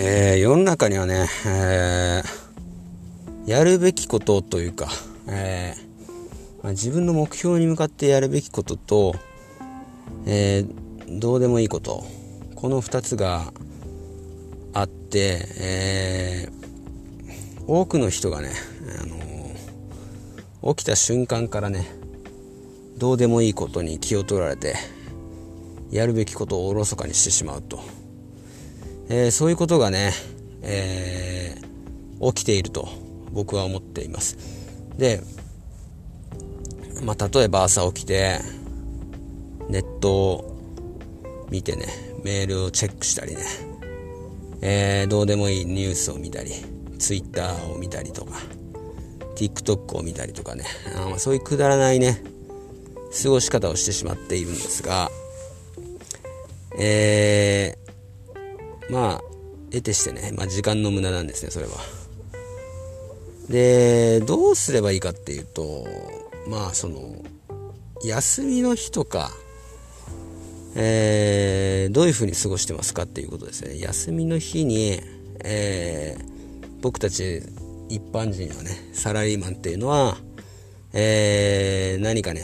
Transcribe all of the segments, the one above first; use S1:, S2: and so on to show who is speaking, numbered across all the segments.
S1: えー、世の中にはね、えー、やるべきことというか、えー、まあ、自分の目標に向かってやるべきことと、えどうでもいいことこの2つがあって、え多くの人がね、あの起きた瞬間からねどうでもいいことに気を取られてやるべきことをおろそかにしてしまうと。えー、そういうことがね、えー、起きていると僕は思っています。で、まあ、例えば朝起きてネットを見てねメールをチェックしたりね、えー、どうでもいいニュースを見たり Twitter を見たりとか TikTok を見たりとかねあそういうくだらないね過ごし方をしてしまっているんですがえー、まあ得てしてね、まあ、時間の無駄なんですねそれは。でどうすればいいかっていうとまあその休みの日とかえー、どういうふうに過ごしてますかっていうことですね。休みの日に、えー、僕たち一般人のねサラリーマンっていうのは、えー、何かね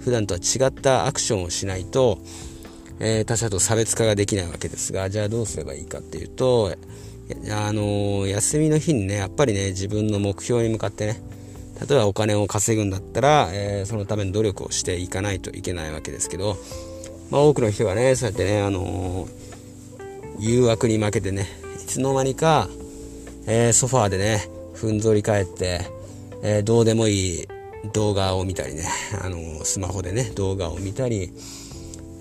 S1: 普段とは違ったアクションをしないとえー、他者と差別化ができないわけですがじゃあどうすればいいかっていうとあのー、休みの日にねやっぱりね自分の目標に向かってね例えばお金を稼ぐんだったら、えー、そのための努力をしていかないといけないわけですけど、まあ、多くの人がねそうやってね、あの誘惑に負けてねいつの間にか、えソファーでねふんぞり返って、えどうでもいい動画を見たりね、あのスマホでね動画を見たり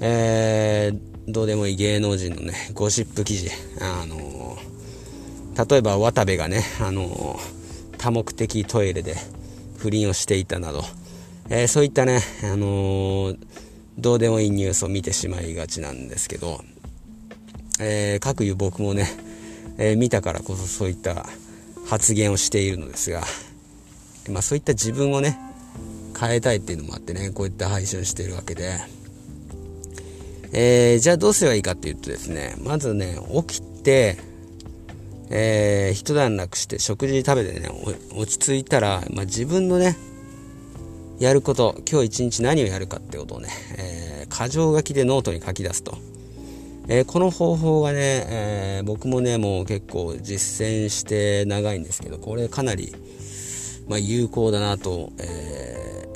S1: えー、どうでもいい芸能人のね、ゴシップ記事、あのー、例えば渡部がね、あのー、多目的トイレで不倫をしていたなど、えそういったね、あのどうでもいいニュースを見てしまいがちなんですけど、えー、各いう僕もね、え見たからこそそういった発言をしているのですが、まあ、そういった自分をね変えたいっていうのもあってねこういった配信をしているわけで。えー、じゃあどうすればいいかっていうとですね、まずね、起きて、えー、一段落して食事食べてね、落ち着いたら、まあ、自分のね、やること、今日一日何をやるかってことをね、えー、箇条書きでノートに書き出すと。えー、この方法がね、えー、僕もね、もう結構実践して長いんですけど、これかなり、まあ、有効だなと、え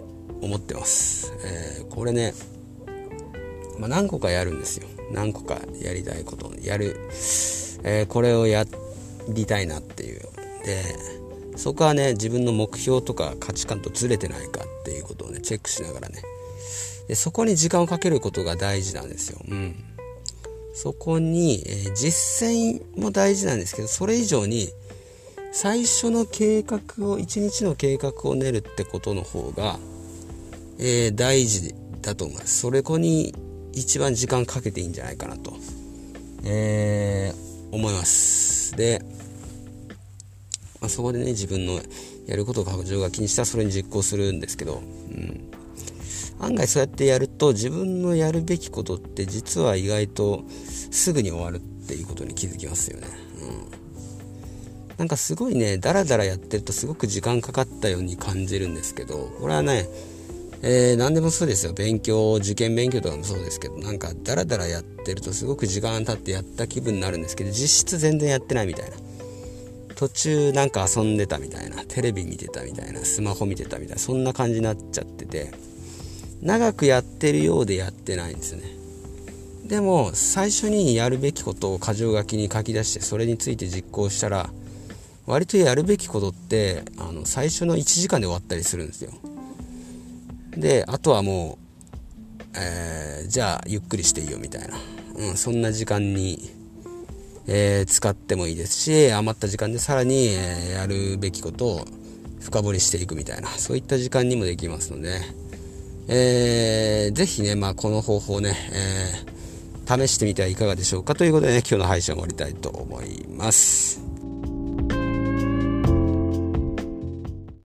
S1: 思ってます。えこれね、まあ、何個かやるんですよ。何個かやりたいことやる、えー、これをやりたいなっていう。でそこはね自分の目標とか価値観とずれてないかっていうことをねチェックしながらね。でそこに時間をかけることが大事なんですよ、うん、そこに、えー、実践も大事なんですけどそれ以上に最初の計画を一日の計画を練るってことの方が、えー、大事だと思います。それこに一番時間かけていいんじゃないかなと、えー、思います。で、まあ、そこでね自分のやることを過剰書きにしたらそれに実行するんですけど、うん、案外そうやってやると自分のやるべきことって実は意外とすぐに終わるっていうことに気づきますよね、うん、なんかすごいねダラダラやってるとすごく時間かかったように感じるんですけどこれはねえー、何でもそうですよ。勉強受験勉強とかもそうですけどなんかダラダラやってるとすごく時間経ってやった気分になるんですけど実質全然やってないみたいな。途中なんか遊んでたみたいな。テレビ見てたみたいな。スマホ見てたみたいな。そんな感じになっちゃってて。長くやってるようでやってないんですよね。でも最初にやるべきことを箇条書きに書き出してそれについて実行したら割とやるべきことってあの最初の1時間で終わったりするんですよ。であとはもう、えー、じゃあゆっくりしていいよみたいな、うん、そんな時間に、えー、使ってもいいですし余った時間でさらに、え、やるべきことを深掘りしていくみたいな。そういった時間にもできますので、えー、ぜひね、まあ、この方法ね、えー、試してみてはいかがでしょうかということでね今日の配信を終わりたいと思います。